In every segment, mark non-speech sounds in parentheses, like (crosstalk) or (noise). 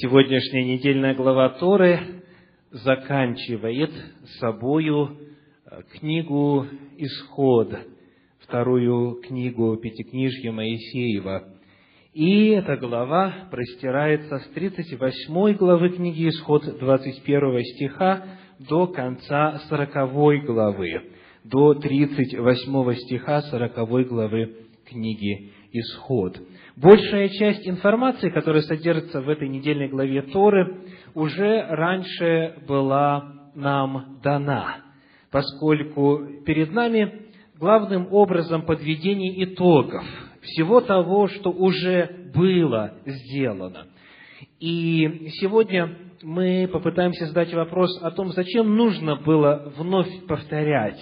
Сегодняшняя недельная глава Торы заканчивает собою э, книгу «Исход», вторую книгу Пятикнижья Моисеева. И эта глава простирается с 38 главы книги «Исход» 21 стиха до конца 40 главы, до 38 стиха 40 главы книги «Исход». Большая часть информации, которая содержится в этой недельной главе Торы, уже раньше была нам дана, поскольку перед нами главным образом подведение итогов всего того, что уже было сделано. И сегодня мы попытаемся задать вопрос о том, зачем нужно было вновь повторять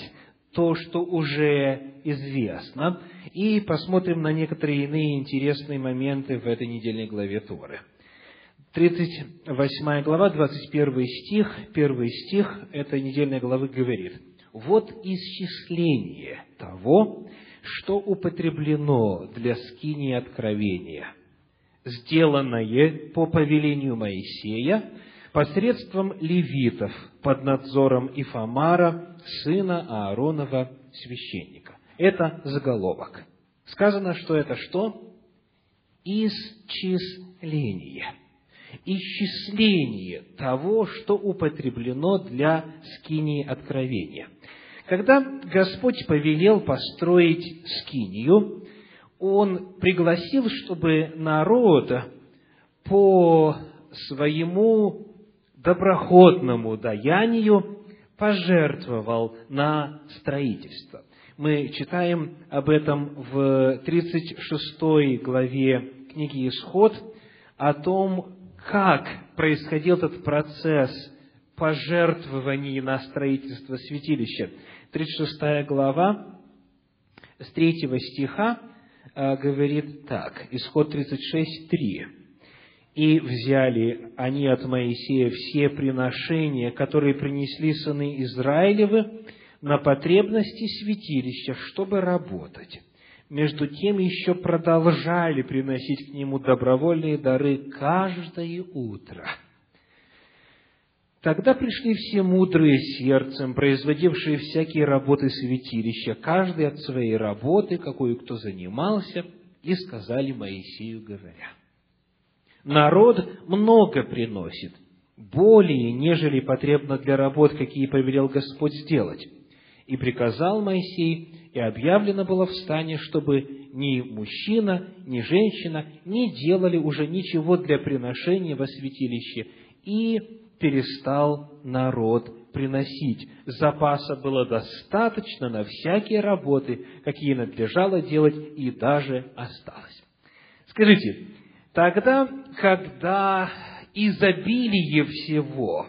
то, что уже известно, и посмотрим на некоторые иные интересные моменты в этой недельной главе Торы. 38 глава, 21 стих, первый стих этой недельной главы говорит, «Вот исчисление того, что употреблено для скинии откровения, сделанное по повелению Моисея посредством левитов под надзором Ифамара, сына Ааронова, священника. Это заголовок. Сказано, что это что? Исчисление. Исчисление того, что употреблено для скинии откровения. Когда Господь повелел построить скинию, Он пригласил, чтобы народ по своему доброходному даянию пожертвовал на строительство. Мы читаем об этом в 36 главе книги «Исход», о том, как происходил этот процесс пожертвований на строительство святилища. 36 глава, с 3 стиха, э, говорит так, исход 36, 3. И взяли они от Моисея все приношения, которые принесли сыны Израилевы на потребности святилища, чтобы работать. Между тем еще продолжали приносить к нему добровольные дары каждое утро. Тогда пришли все мудрые сердцем, производившие всякие работы святилища, каждый от своей работы, какую кто занимался, и сказали Моисею, говоря – Народ много приносит, более, нежели потребно для работ, какие повелел Господь сделать. И приказал Моисей, и объявлено было в стане, чтобы ни мужчина, ни женщина не делали уже ничего для приношения во святилище, и перестал народ приносить. Запаса было достаточно на всякие работы, какие надлежало делать, и даже осталось. Скажите, Тогда, когда изобилие всего,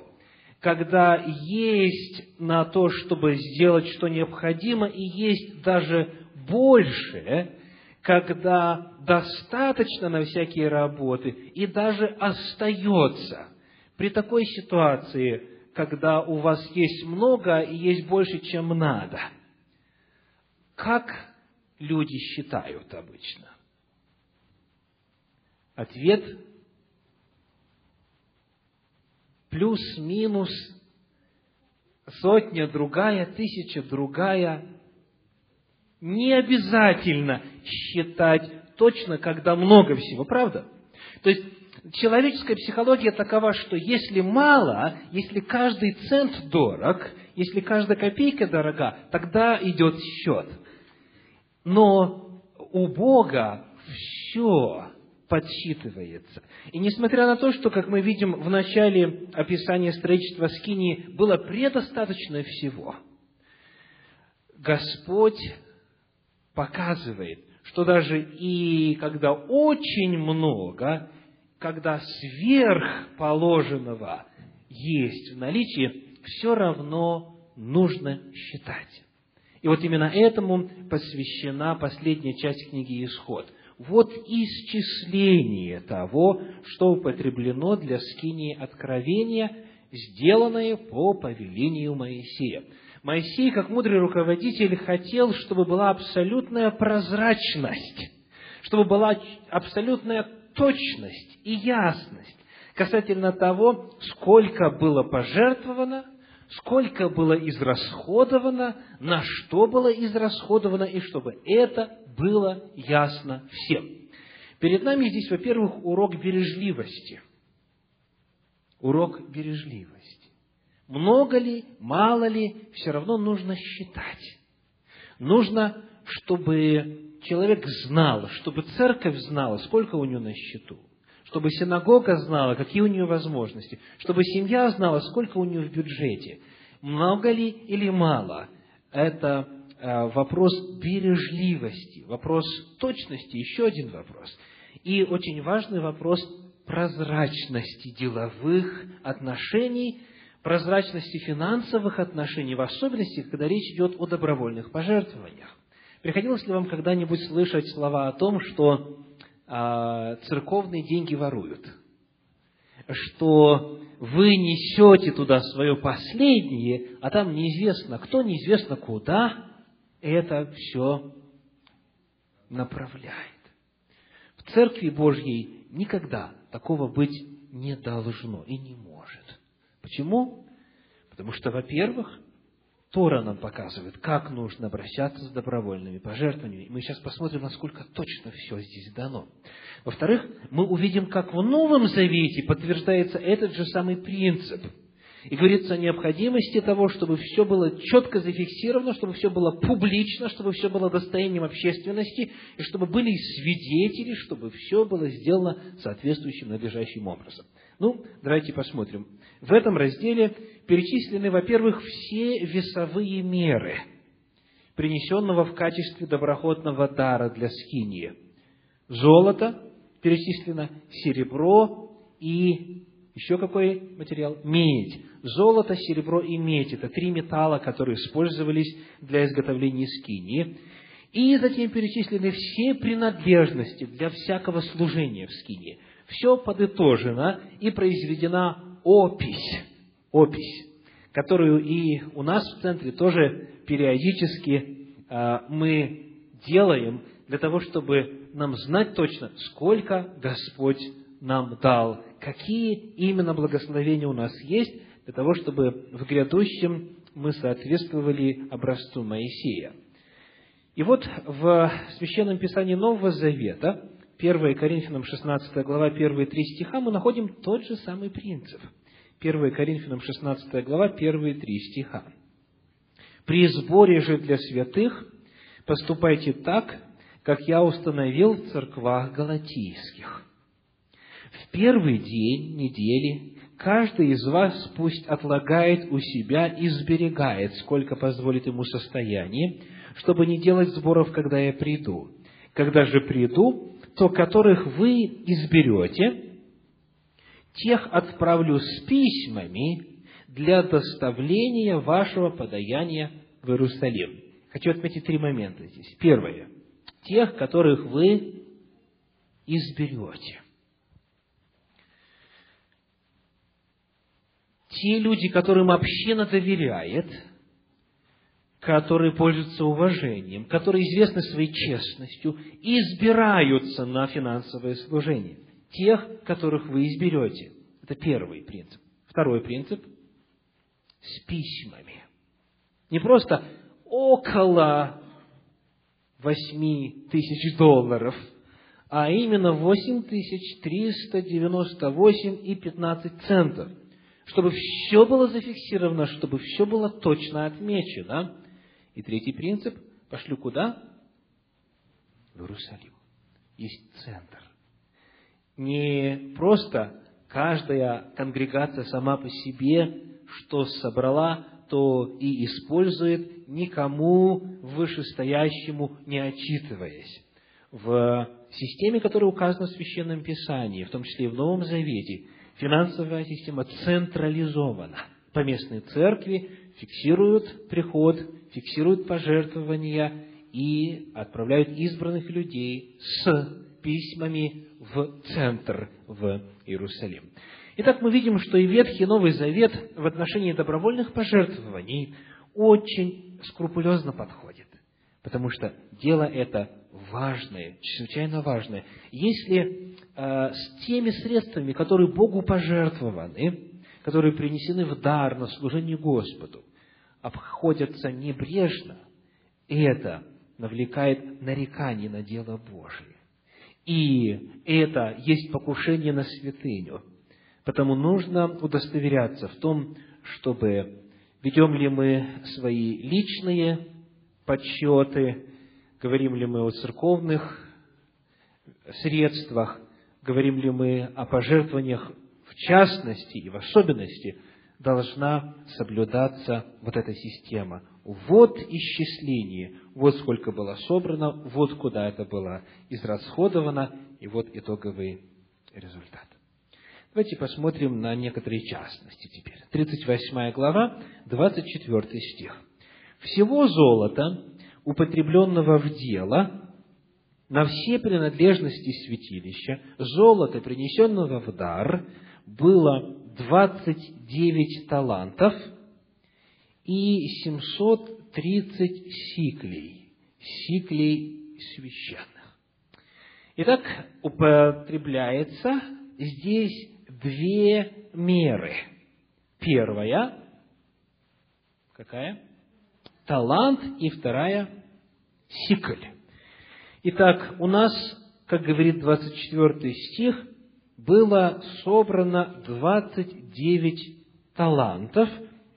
когда есть на то, чтобы сделать, что необходимо, и есть даже больше, когда достаточно на всякие работы и даже остается. При такой ситуации, когда у вас есть много и есть больше, чем надо, как люди считают обычно? Ответ плюс-минус сотня другая, тысяча другая. Не обязательно считать точно, когда много всего, правда? То есть человеческая психология такова, что если мало, если каждый цент дорог, если каждая копейка дорога, тогда идет счет. Но у Бога все подсчитывается. И несмотря на то, что, как мы видим в начале описания строительства Скинии, было предостаточно всего, Господь показывает, что даже и когда очень много, когда сверх положенного есть в наличии, все равно нужно считать. И вот именно этому посвящена последняя часть книги «Исход» – вот исчисление того, что употреблено для скинии откровения, сделанное по повелению Моисея. Моисей, как мудрый руководитель, хотел, чтобы была абсолютная прозрачность, чтобы была абсолютная точность и ясность, касательно того, сколько было пожертвовано, сколько было израсходовано, на что было израсходовано, и чтобы это было ясно всем. Перед нами здесь, во-первых, урок бережливости. Урок бережливости. Много ли, мало ли, все равно нужно считать. Нужно, чтобы человек знал, чтобы церковь знала, сколько у него на счету – чтобы синагога знала, какие у нее возможности, чтобы семья знала, сколько у нее в бюджете, много ли или мало. Это вопрос бережливости, вопрос точности, еще один вопрос. И очень важный вопрос прозрачности деловых отношений, прозрачности финансовых отношений, в особенности, когда речь идет о добровольных пожертвованиях. Приходилось ли вам когда-нибудь слышать слова о том, что а, церковные деньги воруют, что вы несете туда свое последнее, а там неизвестно кто, неизвестно куда, это все направляет. В Церкви Божьей никогда такого быть не должно и не может. Почему? Потому что, во-первых, Тора нам показывает, как нужно обращаться с добровольными пожертвованиями. Мы сейчас посмотрим, насколько точно все здесь дано. Во-вторых, мы увидим, как в Новом Завете подтверждается этот же самый принцип. И говорится о необходимости того, чтобы все было четко зафиксировано, чтобы все было публично, чтобы все было достоянием общественности, и чтобы были свидетели, чтобы все было сделано соответствующим надлежащим образом. Ну, давайте посмотрим. В этом разделе перечислены, во-первых, все весовые меры, принесенного в качестве доброходного дара для скинии. Золото перечислено, серебро и еще какой материал? Медь. Золото, серебро и медь – это три металла, которые использовались для изготовления скинии. И затем перечислены все принадлежности для всякого служения в скине. Все подытожено и произведена опись опись, которую и у нас в центре тоже периодически э, мы делаем для того, чтобы нам знать точно, сколько Господь нам дал, какие именно благословения у нас есть, для того, чтобы в грядущем мы соответствовали образцу Моисея. И вот в Священном Писании Нового Завета, 1 Коринфянам 16 глава, первые три стиха, мы находим тот же самый принцип – 1 Коринфянам 16 глава, первые три стиха. «При сборе же для святых поступайте так, как я установил в церквах галатийских. В первый день недели каждый из вас пусть отлагает у себя и сберегает, сколько позволит ему состояние, чтобы не делать сборов, когда я приду. Когда же приду, то которых вы изберете, тех отправлю с письмами для доставления вашего подаяния в Иерусалим. Хочу отметить три момента здесь. Первое. Тех, которых вы изберете. Те люди, которым община доверяет, которые пользуются уважением, которые известны своей честностью, избираются на финансовое служение тех, которых вы изберете. Это первый принцип. Второй принцип – с письмами. Не просто около восьми тысяч долларов, а именно восемь тысяч триста девяносто восемь и пятнадцать центов. Чтобы все было зафиксировано, чтобы все было точно отмечено. И третий принцип – пошлю куда? В Иерусалим. Есть центр не просто каждая конгрегация сама по себе, что собрала, то и использует, никому вышестоящему не отчитываясь. В системе, которая указана в Священном Писании, в том числе и в Новом Завете, финансовая система централизована. Поместные церкви фиксируют приход, фиксируют пожертвования и отправляют избранных людей с письмами в центр, в Иерусалим. Итак, мы видим, что и Ветхий и Новый Завет в отношении добровольных пожертвований очень скрупулезно подходит, потому что дело это важное, чрезвычайно важное. Если с теми средствами, которые Богу пожертвованы, которые принесены в дар на служение Господу, обходятся небрежно, это навлекает нарекание на дело Божие. И это есть покушение на святыню. Потому нужно удостоверяться в том, чтобы ведем ли мы свои личные подсчеты, говорим ли мы о церковных средствах, говорим ли мы о пожертвованиях в частности и в особенности, должна соблюдаться вот эта система. Вот исчисление, вот сколько было собрано, вот куда это было израсходовано, и вот итоговый результат. Давайте посмотрим на некоторые частности теперь. 38 глава, 24 стих. «Всего золота, употребленного в дело, на все принадлежности святилища, золото, принесенного в дар, было двадцать девять талантов и семьсот тридцать сиклей, сиклей священных. Итак, употребляется здесь две меры. Первая, какая? Талант, и вторая – сикль. Итак, у нас, как говорит 24 стих, было собрано 29 талантов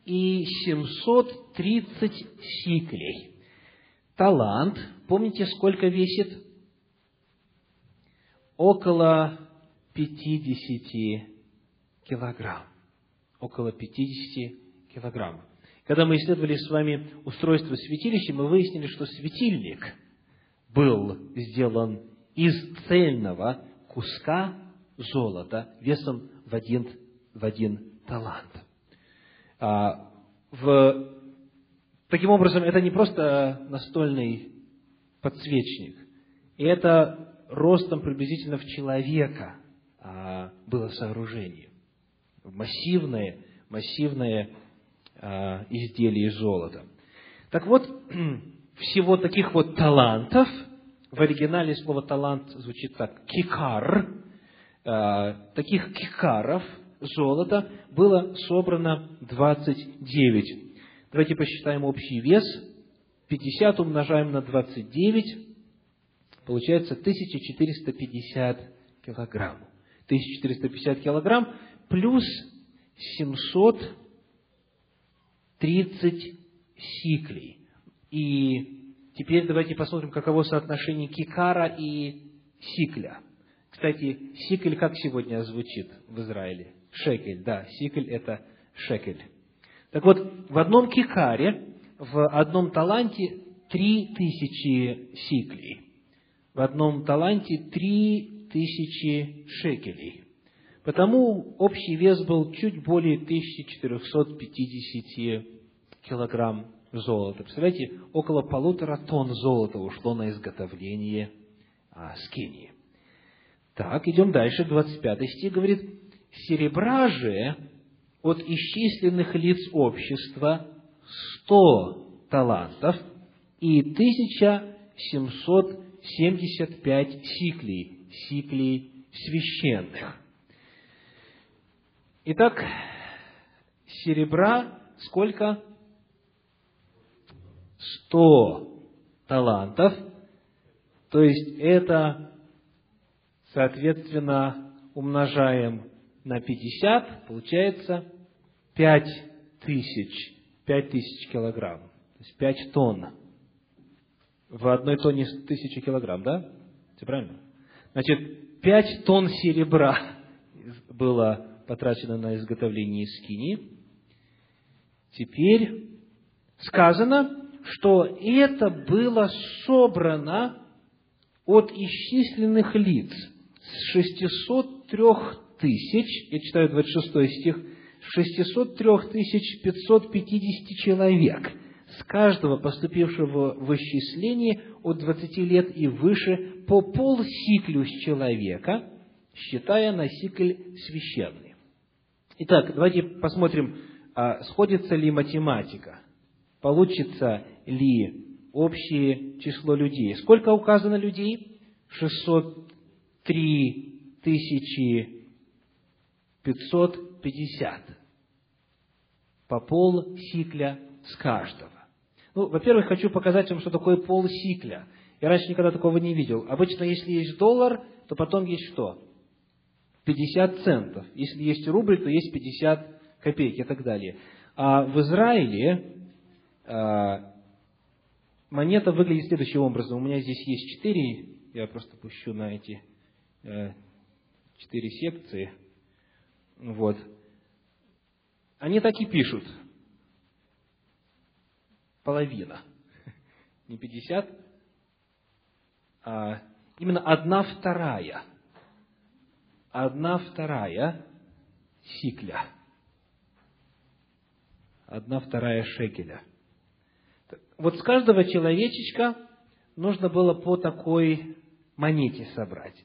и 730 сиклей. Талант, помните, сколько весит? Около 50 килограмм. Около 50 килограмм. Когда мы исследовали с вами устройство святилища, мы выяснили, что светильник был сделан из цельного куска золота весом в один, в один талант. А, в, таким образом, это не просто настольный подсвечник, это ростом приблизительно в человека а, было сооружение. Массивное, массивное а, изделие из золота. Так вот, (clears throat) всего таких вот талантов, в оригинале слово талант звучит так, кикар, Э, таких кикаров золота было собрано 29. Давайте посчитаем общий вес. 50 умножаем на 29, получается 1450 килограмм. 1450 килограмм плюс 730 сиклей. И теперь давайте посмотрим, каково соотношение кикара и сикля. Кстати, сикль как сегодня звучит в Израиле? Шекель, да, сикль – это шекель. Так вот, в одном кикаре, в одном таланте три тысячи сиклей. В одном таланте три тысячи шекелей. Потому общий вес был чуть более 1450 килограмм золота. Представляете, около полутора тонн золота ушло на изготовление а, скинии. Так, идем дальше, 25 стих говорит, «Серебра же от исчисленных лиц общества сто талантов и тысяча семьсот семьдесят пять сиклей, сиклей священных». Итак, серебра сколько? Сто талантов, то есть это Соответственно, умножаем на 50, получается 5 тысяч, 5 тысяч килограмм, то есть 5 тонн. В одной тонне тысяча килограмм, да? Все правильно? Значит, 5 тонн серебра было потрачено на изготовление скини. Теперь сказано, что это было собрано от исчисленных лиц – с 603 тысяч, я читаю 26 стих, с 603 тысяч 550 человек, с каждого поступившего в исчисление от 20 лет и выше по полсиклю с человека, считая на сикль священный. Итак, давайте посмотрим, а сходится ли математика, получится ли общее число людей. Сколько указано людей? 600 три тысячи пятьсот пятьдесят. По пол сикля с каждого. Ну, во-первых, хочу показать вам, что такое пол сикля. Я раньше никогда такого не видел. Обычно, если есть доллар, то потом есть что? 50 центов. Если есть рубль, то есть 50 копеек и так далее. А в Израиле а, монета выглядит следующим образом. У меня здесь есть четыре, я просто пущу на эти э, четыре секции. Вот. Они так и пишут. Половина. (laughs) Не 50, а именно одна вторая. Одна вторая сикля. Одна вторая шекеля. Вот с каждого человечечка нужно было по такой монете собрать.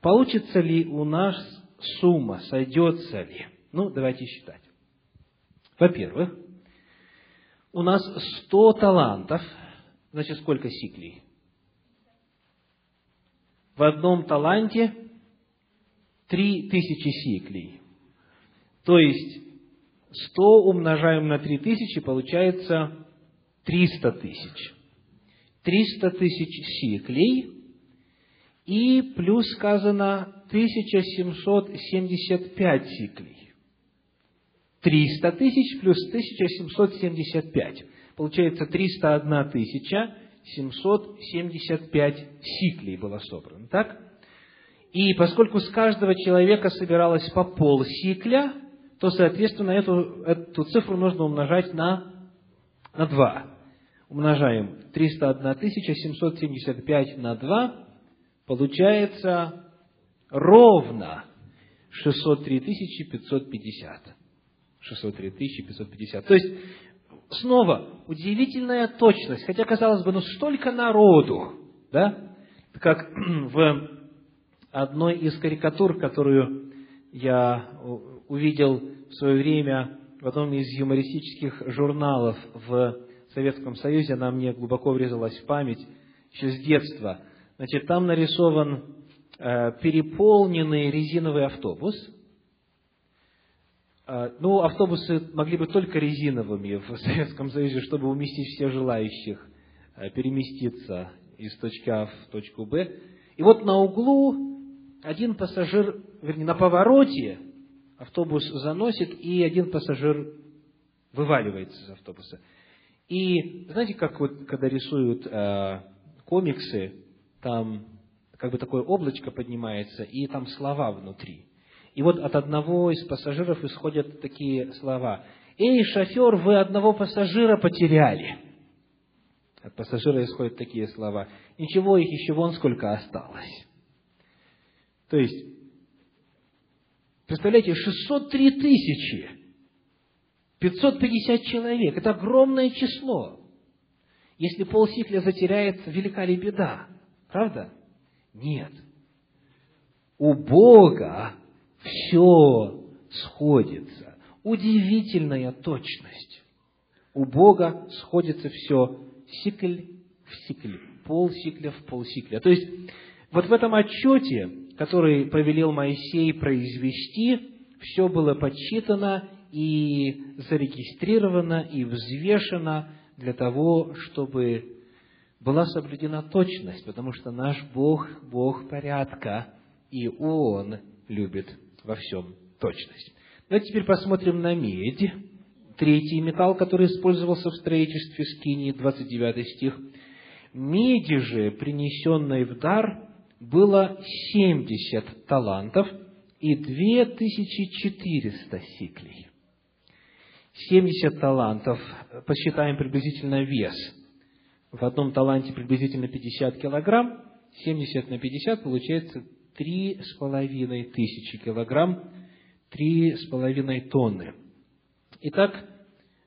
Получится ли у нас сумма, сойдется ли? Ну, давайте считать. Во-первых, у нас 100 талантов, значит, сколько сиклей? В одном таланте 3000 сиклей. То есть, 100 умножаем на 3000, получается 300 тысяч. 300 тысяч сиклей, и плюс сказано 1775 сиклей. 300 тысяч плюс 1775. Получается 301 тысяча 775 сиклей было собрано. Так? И поскольку с каждого человека собиралось по пол сикля, то, соответственно, эту, эту цифру нужно умножать на, на 2. Умножаем 301 775 на 2, получается ровно 603 550. 603 550. То есть, снова, удивительная точность, хотя, казалось бы, ну столько народу, да, как (clears throat) в одной из карикатур, которую я увидел в свое время в одном из юмористических журналов в Советском Союзе, она мне глубоко врезалась в память еще с детства. Значит, там нарисован э, переполненный резиновый автобус – а, ну, автобусы могли быть только резиновыми в Советском Союзе, чтобы уместить всех желающих э, переместиться из точки А в точку Б. И вот на углу один пассажир, вернее, на повороте автобус заносит, и один пассажир вываливается из автобуса. И знаете, как вот, когда рисуют э, комиксы, там как бы такое облачко поднимается, и там слова внутри. И вот от одного из пассажиров исходят такие слова. «Эй, шофер, вы одного пассажира потеряли!» От пассажира исходят такие слова. «Ничего, их еще вон сколько осталось!» То есть, представляете, 603 тысячи 550 человек. Это огромное число. Если полсикля затеряется, велика ли беда? Правда? Нет. У Бога все сходится. Удивительная точность. У Бога сходится все сикль в сикль, полсикля в полсикля. То есть, вот в этом отчете, который повелел Моисей произвести, все было подсчитано и зарегистрировано, и взвешено для того, чтобы была соблюдена точность, потому что наш Бог – Бог порядка, и Он любит во всем точность. Давайте теперь посмотрим на медь. Третий металл, который использовался в строительстве скинии, 29 стих. Меди же, принесенной в дар, было 70 талантов и 2400 сиклей. 70 талантов, посчитаем приблизительно вес. В одном таланте приблизительно 50 килограмм, 70 на 50 получается три с половиной тысячи килограмм, три с половиной тонны. Итак,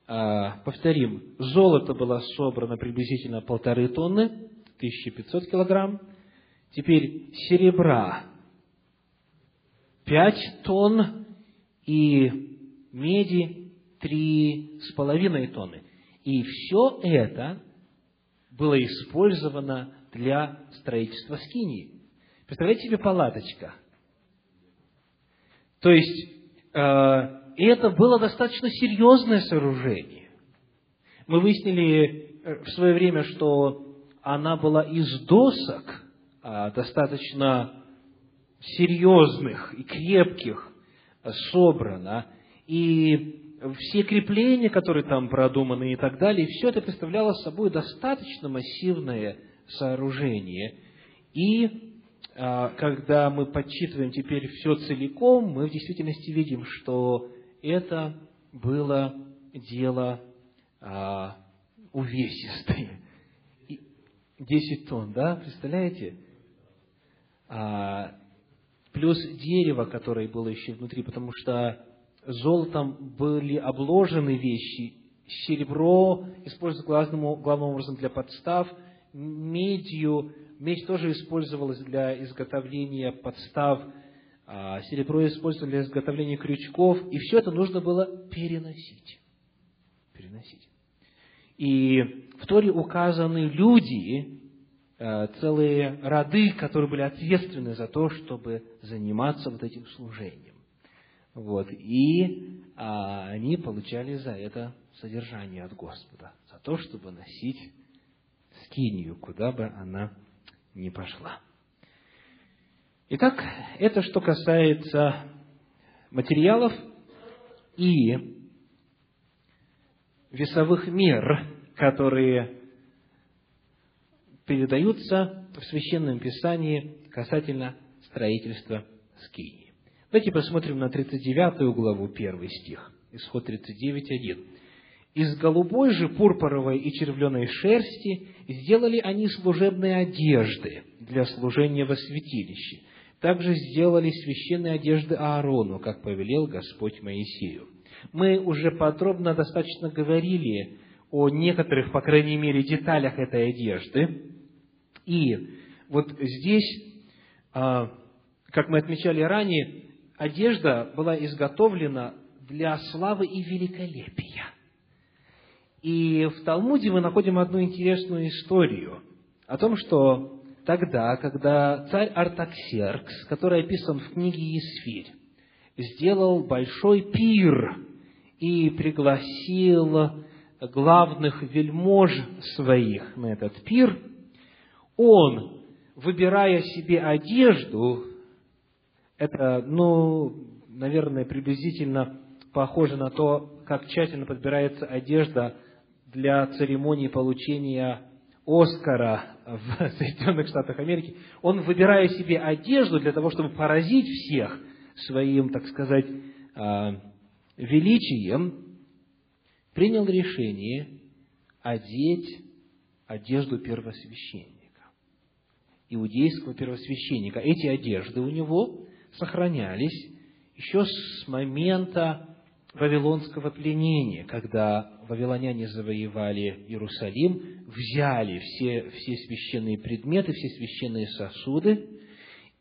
а, повторим, золото было собрано приблизительно полторы тонны, 1500 килограмм. Теперь серебра 5 тонн и меди три с половиной тонны. И все это было использовано для строительства скинии. Представляете себе палаточка? То есть, э, это было достаточно серьезное сооружение. Мы выяснили э, в свое время, что она была из досок, достаточно серьезных и крепких, а, собрана, и все крепления, которые там продуманы и так далее, все это представляло собой достаточно массивное сооружение. И а, когда мы подсчитываем теперь все целиком, мы в действительности видим, что это было дело а, увесистое. Десять тонн, да, представляете? Плюс дерево, которое было еще внутри, потому что золотом были обложены вещи, серебро используется главным, главным образом для подстав, медью, медь тоже использовалась для изготовления подстав, а серебро использовали для изготовления крючков, и все это нужно было переносить. Переносить. И в Торе указаны люди, целые роды, которые были ответственны за то, чтобы заниматься вот этим служением. Вот. И а, они получали за это содержание от Господа, за то, чтобы носить скинию, куда бы она ни пошла. Итак, это что касается материалов и весовых мер, которые передаются в Священном Писании касательно строительства скинии. Давайте посмотрим на 39 главу, первый стих, исход 39.1. «Из голубой же, пурпуровой и червленой шерсти сделали они служебные одежды для служения во святилище. Также сделали священные одежды Аарону, как повелел Господь Моисею». Мы уже подробно достаточно говорили о некоторых, по крайней мере, деталях этой одежды. И вот здесь, а, как мы отмечали ранее, одежда была изготовлена для славы и великолепия. И в Талмуде мы находим одну интересную историю о том, что тогда, когда царь Артаксеркс, который описан в книге Есфирь, сделал большой пир и пригласил главных вельмож своих на этот пир, он, выбирая себе одежду, это, ну, наверное, приблизительно похоже на то, как тщательно подбирается одежда для церемонии получения Оскара в (laughs) Соединенных Штатах Америки. Он, выбирая себе одежду для того, чтобы поразить всех своим, так сказать, а, величием, принял решение одеть одежду первосвященника, иудейского первосвященника. Эти одежды у него сохранялись еще с момента вавилонского пленения, когда вавилоняне завоевали Иерусалим, взяли все, все священные предметы, все священные сосуды,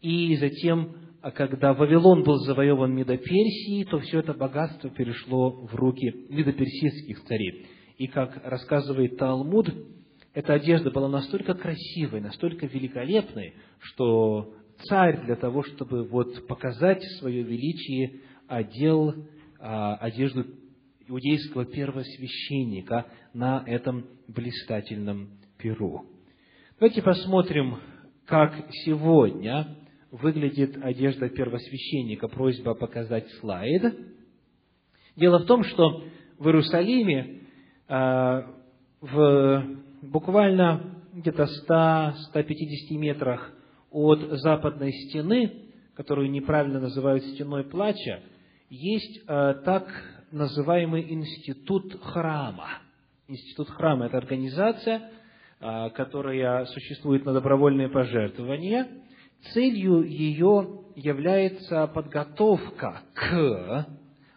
и затем а когда Вавилон был завоеван Медоперсией, то все это богатство перешло в руки медоперсидских царей. И как рассказывает Талмуд, эта одежда была настолько красивой, настолько великолепной, что царь для того, чтобы вот показать свое величие, одел а, одежду иудейского первосвященника на этом блистательном перу. Давайте посмотрим, как сегодня выглядит одежда первосвященника. Просьба показать слайд. Дело в том, что в Иерусалиме а, в буквально где-то 100-150 метрах от западной стены, которую неправильно называют стеной плача, есть а, так называемый институт храма. Институт храма – это организация, а, которая существует на добровольные пожертвования – целью ее является подготовка к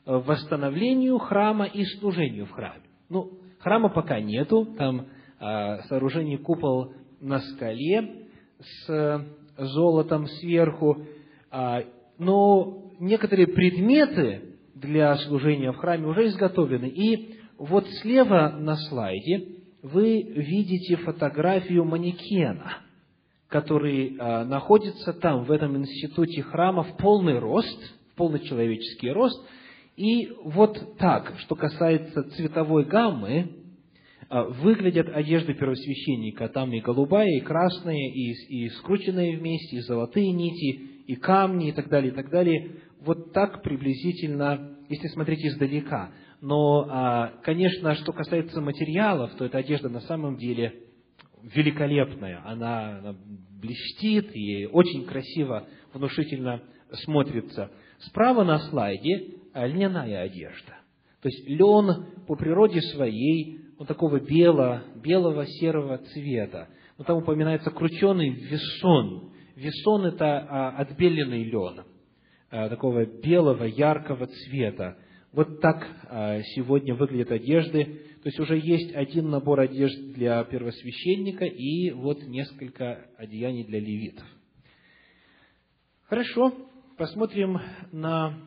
восстановлению храма и служению в храме. Ну, храма пока нету, там а, сооружение купол на скале с золотом сверху, а, но некоторые предметы для служения в храме уже изготовлены. И вот слева на слайде вы видите фотографию манекена – который а, находится там, в этом институте храма, в полный рост, полный человеческий рост. И вот так, что касается цветовой гаммы, выглядят одежды первосвященника. Там и голубая, и красная, и, и скрученные вместе, и золотые нити, и камни, и так далее, и так далее. Вот так приблизительно, если смотреть издалека. Но, а, конечно, что касается материалов, то эта одежда на самом деле великолепная. Она, она блестит и очень красиво, внушительно смотрится. Справа на слайде льняная одежда. То есть лен по природе своей вот такого белого, белого серого цвета. Но там упоминается крученый весон. Весон – это а, отбеленный лен, а, такого белого, яркого цвета. Вот так а, сегодня выглядят одежды. То есть уже есть один набор одежд для первосвященника и вот несколько одеяний для левитов. Хорошо, посмотрим на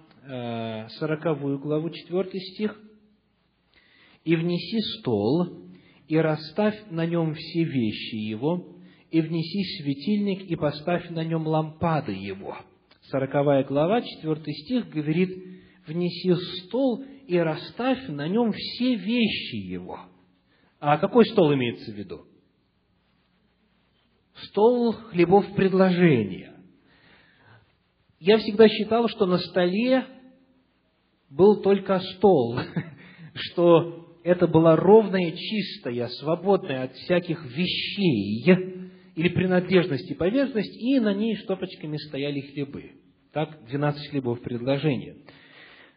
сороковую главу, четвертый стих и внеси стол, и расставь на нем все вещи его, и внеси светильник, и поставь на нем лампады его». Сороковая глава, четвертый стих говорит, «Внеси стол и расставь на нем все вещи его». А какой стол имеется в виду? Стол хлебов предложения. Я всегда считал, что на столе был только стол, (laughs) что это была ровная, чистая, свободная от всяких вещей или принадлежности поверхность, и на ней штопочками стояли хлебы. Так, 12 хлебов предложения.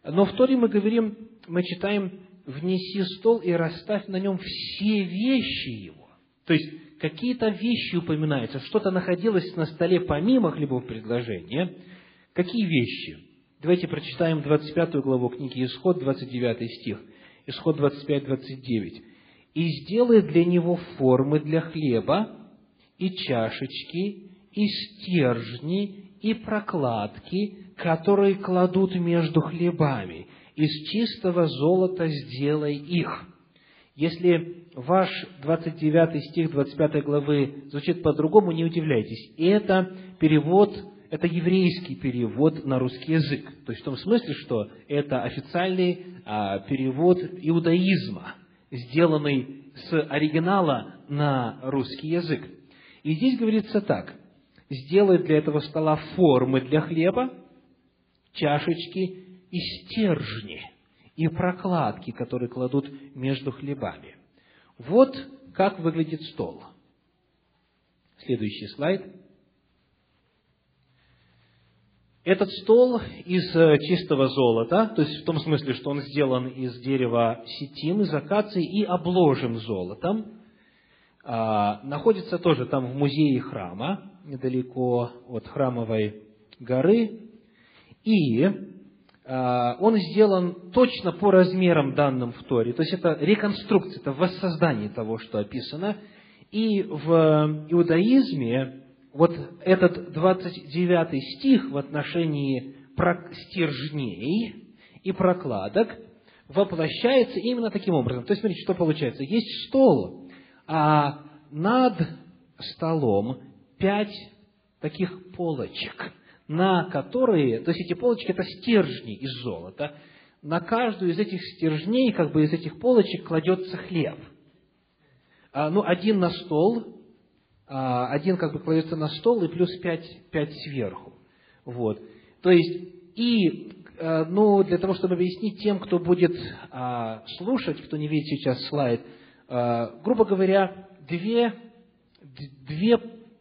Но в Торе мы говорим, мы читаем, внеси стол и расставь на нем все вещи его. То есть, какие-то вещи упоминаются, что-то находилось на столе помимо хлебов предложения. Какие вещи? Давайте прочитаем 25 главу книги Исход, 29 стих. Исход 25-29. «И сделай для него формы для хлеба, и чашечки, и стержни, и прокладки, которые кладут между хлебами. Из чистого золота сделай их». Если ваш 29 стих 25 главы звучит по-другому, не удивляйтесь. Это перевод это еврейский перевод на русский язык. То есть в том смысле, что это официальный а, перевод иудаизма, сделанный с оригинала на русский язык. И здесь говорится так. Сделай для этого стола формы для хлеба, чашечки и стержни, и прокладки, которые кладут между хлебами. Вот как выглядит стол. Следующий слайд – этот стол из э, чистого золота, то есть в том смысле, что он сделан из дерева сетим, из акации и обложен золотом, а, находится тоже там в музее храма, недалеко от храмовой горы, и а, он сделан точно по размерам данным в Торе, то есть это реконструкция, это воссоздание того, что описано, и в иудаизме вот этот 29 стих в отношении стержней и прокладок воплощается именно таким образом. То есть, смотрите, что получается. Есть стол, а над столом пять таких полочек, на которые, то есть эти полочки это стержни из золота, на каждую из этих стержней, как бы из этих полочек кладется хлеб. А, ну, один на стол, один как бы кладется на стол и плюс пять, пять сверху. Вот. То есть, и, э, ну, для того, чтобы объяснить тем, кто будет а, слушать, кто не видит сейчас слайд, а, грубо говоря, две, две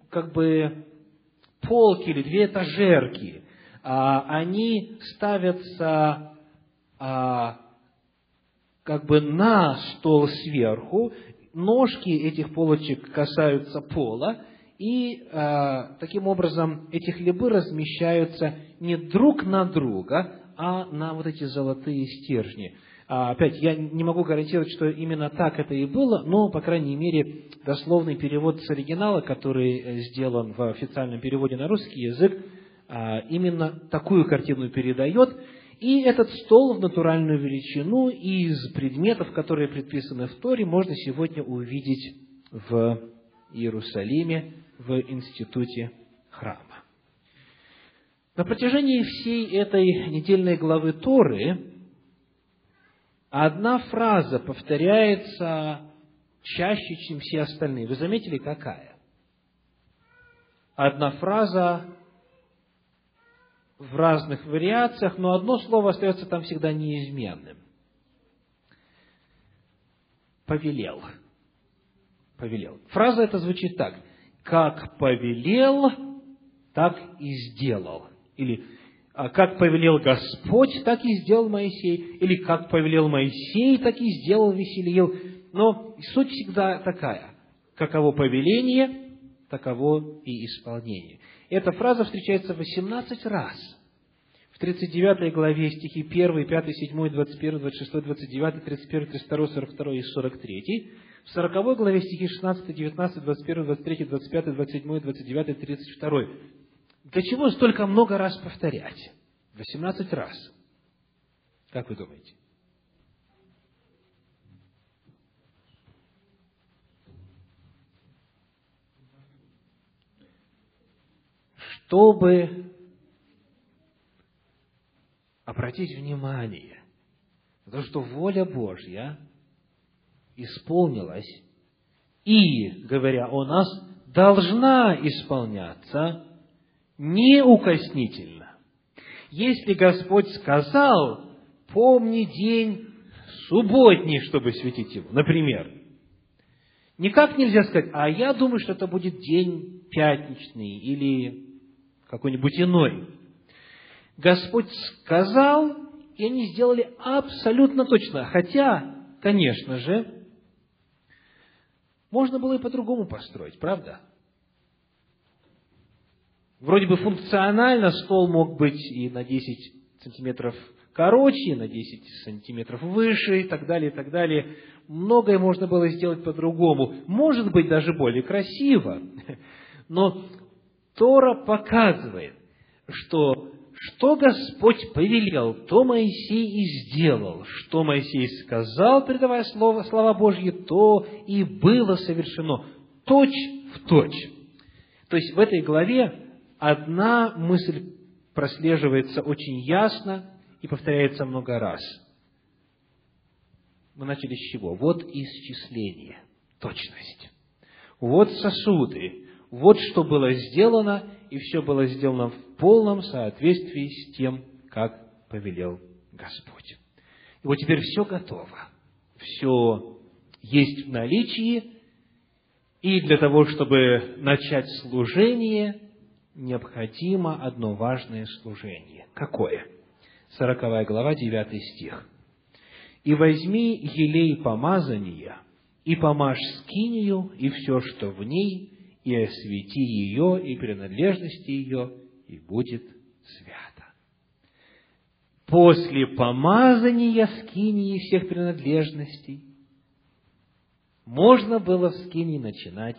как бы полки или две этажерки, они ставятся как бы на стол сверху, ножки этих полочек касаются пола, и э, таким образом эти хлебы размещаются не друг на друга, а на вот эти золотые стержни. А, опять, я не могу гарантировать, что именно так это и было, но, по крайней мере, дословный перевод с оригинала, который э, сделан в официальном переводе на русский язык, а, именно такую картину передает. И этот стол в натуральную величину из предметов, которые предписаны в Торе, можно сегодня увидеть в Иерусалиме, в институте храма. На протяжении всей этой недельной главы Торы одна фраза повторяется чаще, чем все остальные. Вы заметили, какая? Одна фраза в разных вариациях, но одно слово остается там всегда неизменным. Повелел. Повелел. Фраза эта звучит так. Как повелел, так и сделал. Или «А как повелел Господь, так и сделал Моисей, или как повелел Моисей, так и сделал Веселиил. Но суть всегда такая. Каково повеление, таково и исполнение. Эта фраза встречается 18 раз. В 39 главе стихи 1, 5, 7, 21, 26, 29, 31, 32, 42 и 43. В 40 главе стихи 16, 19, 21, 23, 25, 27, 29, 32. Для чего столько много раз повторять? 18 раз. Как вы думаете? Чтобы обратить внимание на то, что воля Божья исполнилась и, говоря о нас, должна исполняться неукоснительно. Если Господь сказал, помни день субботний, чтобы светить его, например, никак нельзя сказать, а я думаю, что это будет день пятничный или какой-нибудь иной. Господь сказал, и они сделали абсолютно точно. Хотя, конечно же, можно было и по-другому построить, правда? Вроде бы функционально стол мог быть и на 10 сантиметров короче, на 10 сантиметров выше, и так далее, и так далее. Многое можно было сделать по-другому. Может быть, даже более красиво. Но Тора показывает, что что Господь повелел, то Моисей и сделал. Что Моисей сказал, передавая слово, слова Божьи, то и было совершено. Точь в точь. То есть в этой главе одна мысль прослеживается очень ясно и повторяется много раз. Мы начали с чего? Вот исчисление, точность. Вот сосуды, вот что было сделано, и все было сделано в полном соответствии с тем, как повелел Господь. И вот теперь все готово. Все есть в наличии, и для того, чтобы начать служение, необходимо одно важное служение. Какое? Сороковая глава, девятый стих. «И возьми елей помазания, и помажь скинию, и все, что в ней, и освети ее, и принадлежности ее, и будет свято». После помазания скинии всех принадлежностей можно было в скинии начинать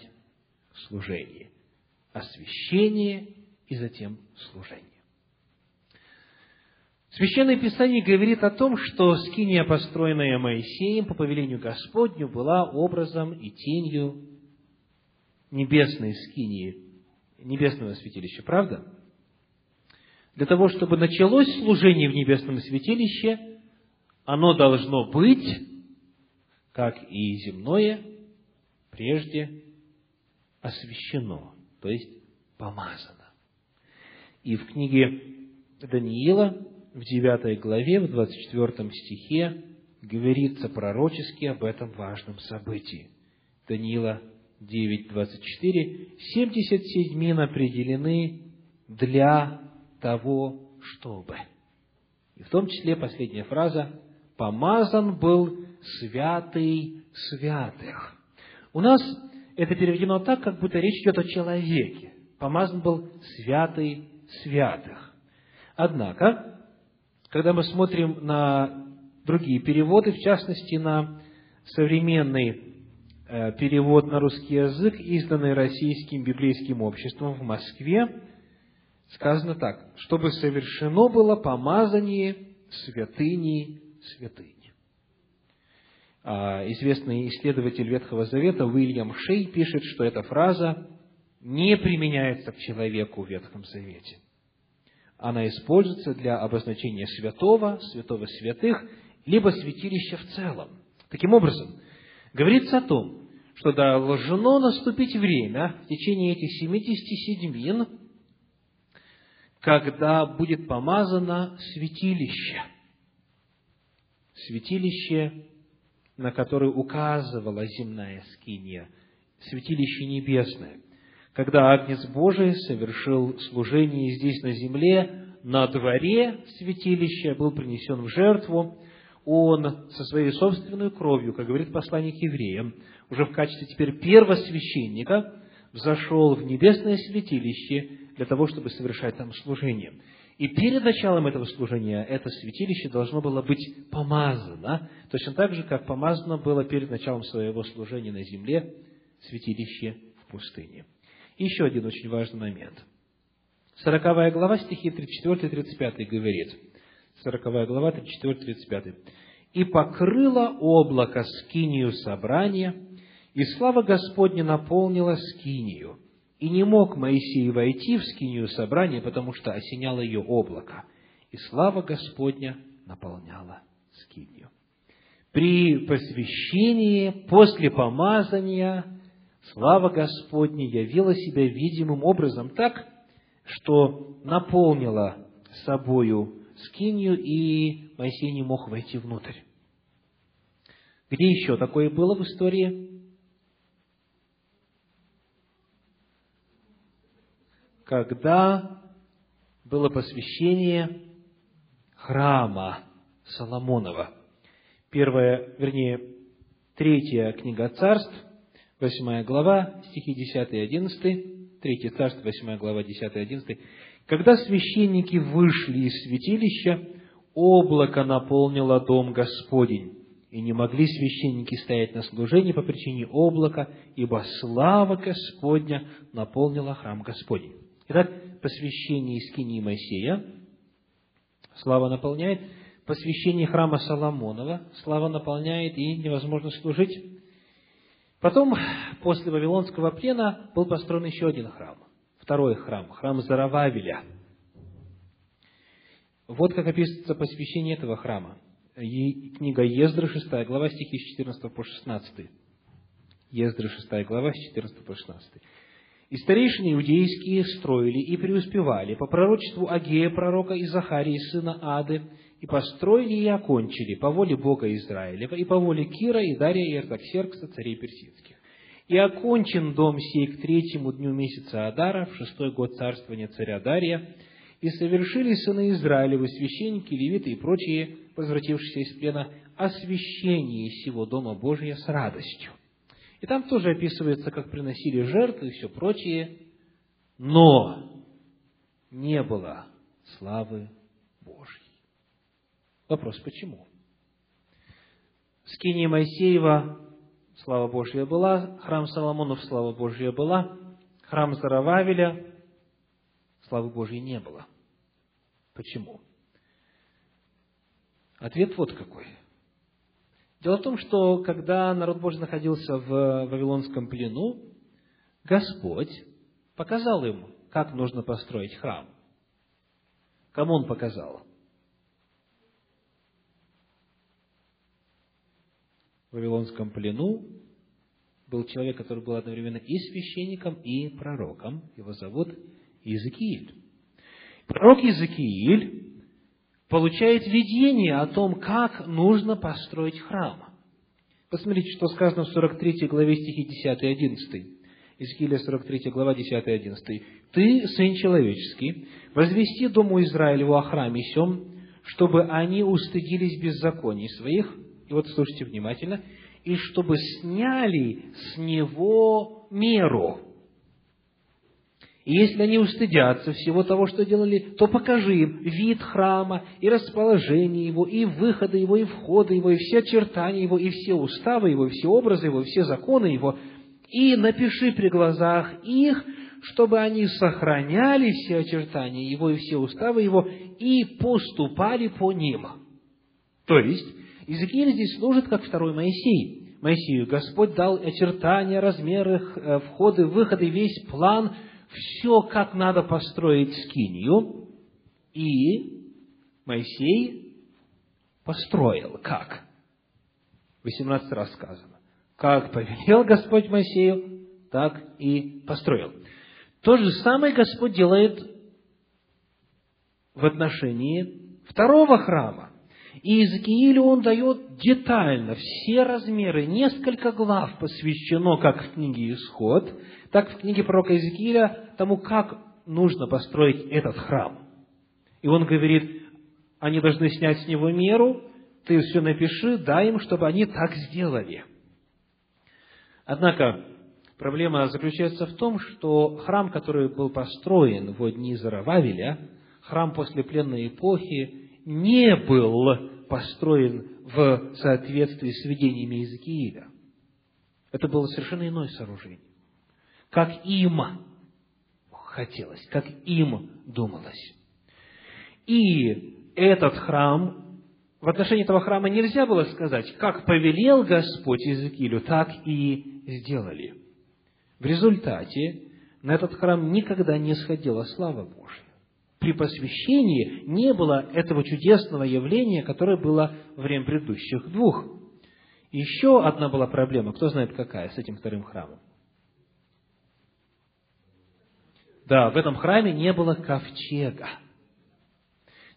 служение освящение и затем служение. Священное Писание говорит о том, что скиния, построенная Моисеем по повелению Господню, была образом и тенью небесной скинии, небесного святилища. Правда? Для того, чтобы началось служение в небесном святилище, оно должно быть, как и земное, прежде освящено то есть помазано. И в книге Даниила, в 9 главе, в 24 стихе, говорится пророчески об этом важном событии. Даниила 9.24. «Семьдесят седьмин определены для того, чтобы». И в том числе последняя фраза «помазан был святый святых». У нас это переведено так, как будто речь идет о человеке. Помазан был святый святых. Однако, когда мы смотрим на другие переводы, в частности, на современный перевод на русский язык, изданный Российским библейским обществом в Москве, сказано так, чтобы совершено было помазание святыни святынь. А, известный исследователь Ветхого Завета Уильям Шей пишет, что эта фраза не применяется к человеку в Ветхом Завете. она используется для обозначения святого, святого святых, либо святилища в целом. Таким образом, говорится о том, что должно наступить время в течение этих 70 седьмин, когда будет помазано святилище. Святилище, на которое указывала земная скиния, святилище небесное. Когда Агнец Божий совершил служение здесь на земле, на дворе святилища, был принесен в жертву, он со своей собственной кровью, как говорит посланник евреям, уже в качестве теперь первосвященника взошел в небесное святилище для того, чтобы совершать там служение. И перед началом этого служения это святилище должно было быть помазано, точно так же, как помазано было перед началом своего служения на земле святилище в пустыне. И еще один очень важный момент. Сороковая глава, стихи 34-35 говорит, сороковая глава, 34-35. «И покрыло облако скинию собрания, и слава Господня наполнила скинию, и не мог Моисей войти в скинию собрания, потому что осеняло ее облако, и слава Господня наполняла скинию». При посвящении, после помазания, слава Господня явила себя видимым образом так, что наполнила собою скинию, и Моисей не мог войти внутрь. Где еще такое было в истории? Когда было посвящение храма Соломонова. Первая, вернее, третья книга царств, восьмая глава, стихи 10 и 11, третье царство, восьмая глава, 10 и 11. Когда священники вышли из святилища, облако наполнило дом Господень, и не могли священники стоять на служении по причине облака, ибо слава Господня наполнила храм Господень. Итак, посвящение Искинии Моисея, слава наполняет, посвящение храма Соломонова, слава наполняет и невозможно служить. Потом, после Вавилонского плена, был построен еще один храм – второй храм, храм Зарававеля. Вот как описывается посвящение этого храма. Книга Ездры, 6 глава, стихи с 14 по 16. Ездры, 6 глава, с 14 по 16. «И старейшины иудейские строили и преуспевали по пророчеству Агея пророка и сына Ады, и построили и окончили по воле Бога Израилева, и по воле Кира, и Дария, и Артаксеркса, царей персидских. И окончен дом сей к третьему дню месяца Адара, в шестой год царствования царя Дария, и совершили сыны Израилевы, священники, левиты и прочие, возвратившиеся из плена, освящение сего дома Божия с радостью. И там тоже описывается, как приносили жертвы и все прочее, но не было славы Божьей. Вопрос, почему? Скиния Моисеева слава Божья была, храм Соломонов, слава Божья была, храм Зарававеля, славы Божьей не было. Почему? Ответ вот какой. Дело в том, что когда народ Божий находился в Вавилонском плену, Господь показал им, как нужно построить храм. Кому Он показал? В Вавилонском плену был человек, который был одновременно и священником, и пророком. Его зовут Иезекииль. Пророк Иезекииль получает видение о том, как нужно построить храм. Посмотрите, что сказано в 43 главе стихи 10 и 11. Иезекииля 43 глава 10 и 11. «Ты, сын человеческий, возвести Дому Израилеву о храме сем, чтобы они устыдились беззаконий своих, вот слушайте внимательно. И чтобы сняли с него меру. И если они устыдятся всего того, что делали, то покажи им вид храма, и расположение его, и выходы его, и входы его, и все очертания его, и все уставы его, и все образы его, и все законы его, и напиши при глазах их, чтобы они сохраняли все очертания его и все уставы его, и поступали по ним. То есть, Иезекииль здесь служит как второй Моисей. Моисею Господь дал очертания, размеры, э, входы, выходы, весь план, все, как надо построить скинию. И Моисей построил. Как? 18 раз сказано. Как повелел Господь Моисею, так и построил. То же самое Господь делает в отношении второго храма. И Иезекиилю он дает детально все размеры, несколько глав посвящено, как в книге Исход, так в книге пророка Иезекииля, тому, как нужно построить этот храм. И он говорит, они должны снять с него меру, ты все напиши, дай им, чтобы они так сделали. Однако, проблема заключается в том, что храм, который был построен в дни Зарававеля, храм после пленной эпохи, не был построен в соответствии с видениями Иезекииля. Это было совершенно иное сооружение. Как им хотелось, как им думалось. И этот храм, в отношении этого храма нельзя было сказать, как повелел Господь Иезекиилю, так и сделали. В результате на этот храм никогда не сходила слава Божья при посвящении не было этого чудесного явления, которое было во время предыдущих двух. Еще одна была проблема, кто знает какая, с этим вторым храмом. Да, в этом храме не было ковчега.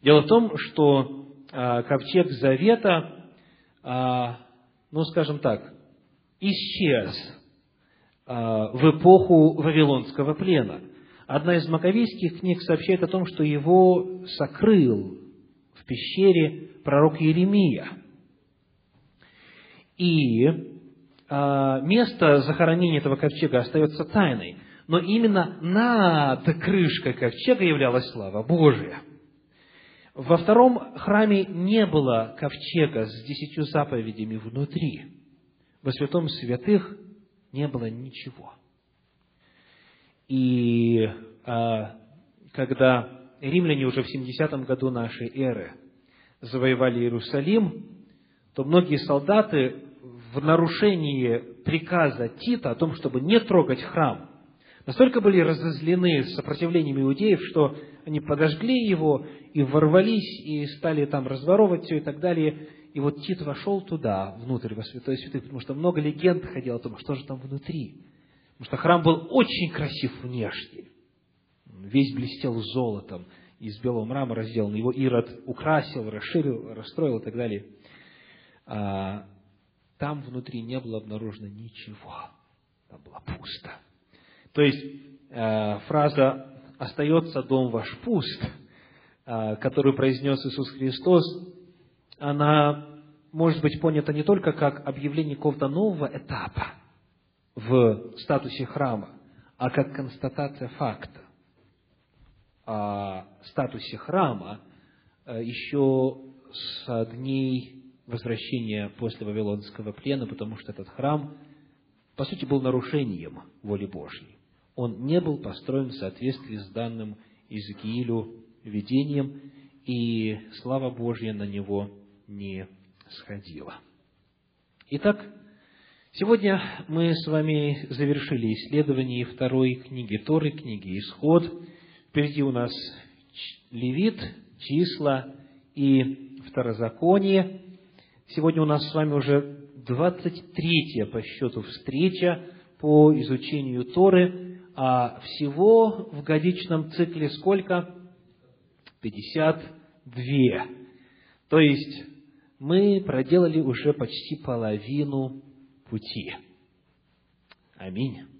Дело в том, что а, ковчег Завета, а, ну, скажем так, исчез а, в эпоху Вавилонского плена – Одна из маковейских книг сообщает о том, что его сокрыл в пещере пророк Иеремия. И а, место захоронения этого ковчега остается тайной. Но именно над крышкой ковчега являлась слава Божия. Во втором храме не было ковчега с десятью заповедями внутри. Во святом святых не было ничего – и а, когда римляне уже в 70-м году нашей эры завоевали Иерусалим, то многие солдаты в нарушении приказа Тита о том, чтобы не трогать храм, настолько были разозлены сопротивлением иудеев, что они подожгли его и ворвались, и стали там разворовывать все и так далее. И вот Тит вошел туда, внутрь, во святой святых, потому что много легенд ходило о том, что же там внутри. Потому что храм был очень красив внешне. Весь блестел золотом, из белого мрамора сделан. Его Ирод украсил, расширил, расстроил и так далее. А там внутри не было обнаружено ничего. Там было пусто. То есть, э, фраза «остается дом ваш пуст», э, которую произнес Иисус Христос, она может быть понята не только как объявление какого-то нового этапа, в статусе храма, а как констатация факта о статусе храма э, еще с дней возвращения после Вавилонского плена, потому что этот храм, по сути, был нарушением воли Божьей. Он не был построен в соответствии с данным Иезекиилю видением, и слава Божья на него не сходила. Итак, Сегодня мы с вами завершили исследование второй книги Торы, книги Исход. Впереди у нас Левит, числа и второзаконие. Сегодня у нас с вами уже 23-я по счету встреча по изучению Торы, а всего в годичном цикле сколько? 52. То есть мы проделали уже почти половину пути. Аминь.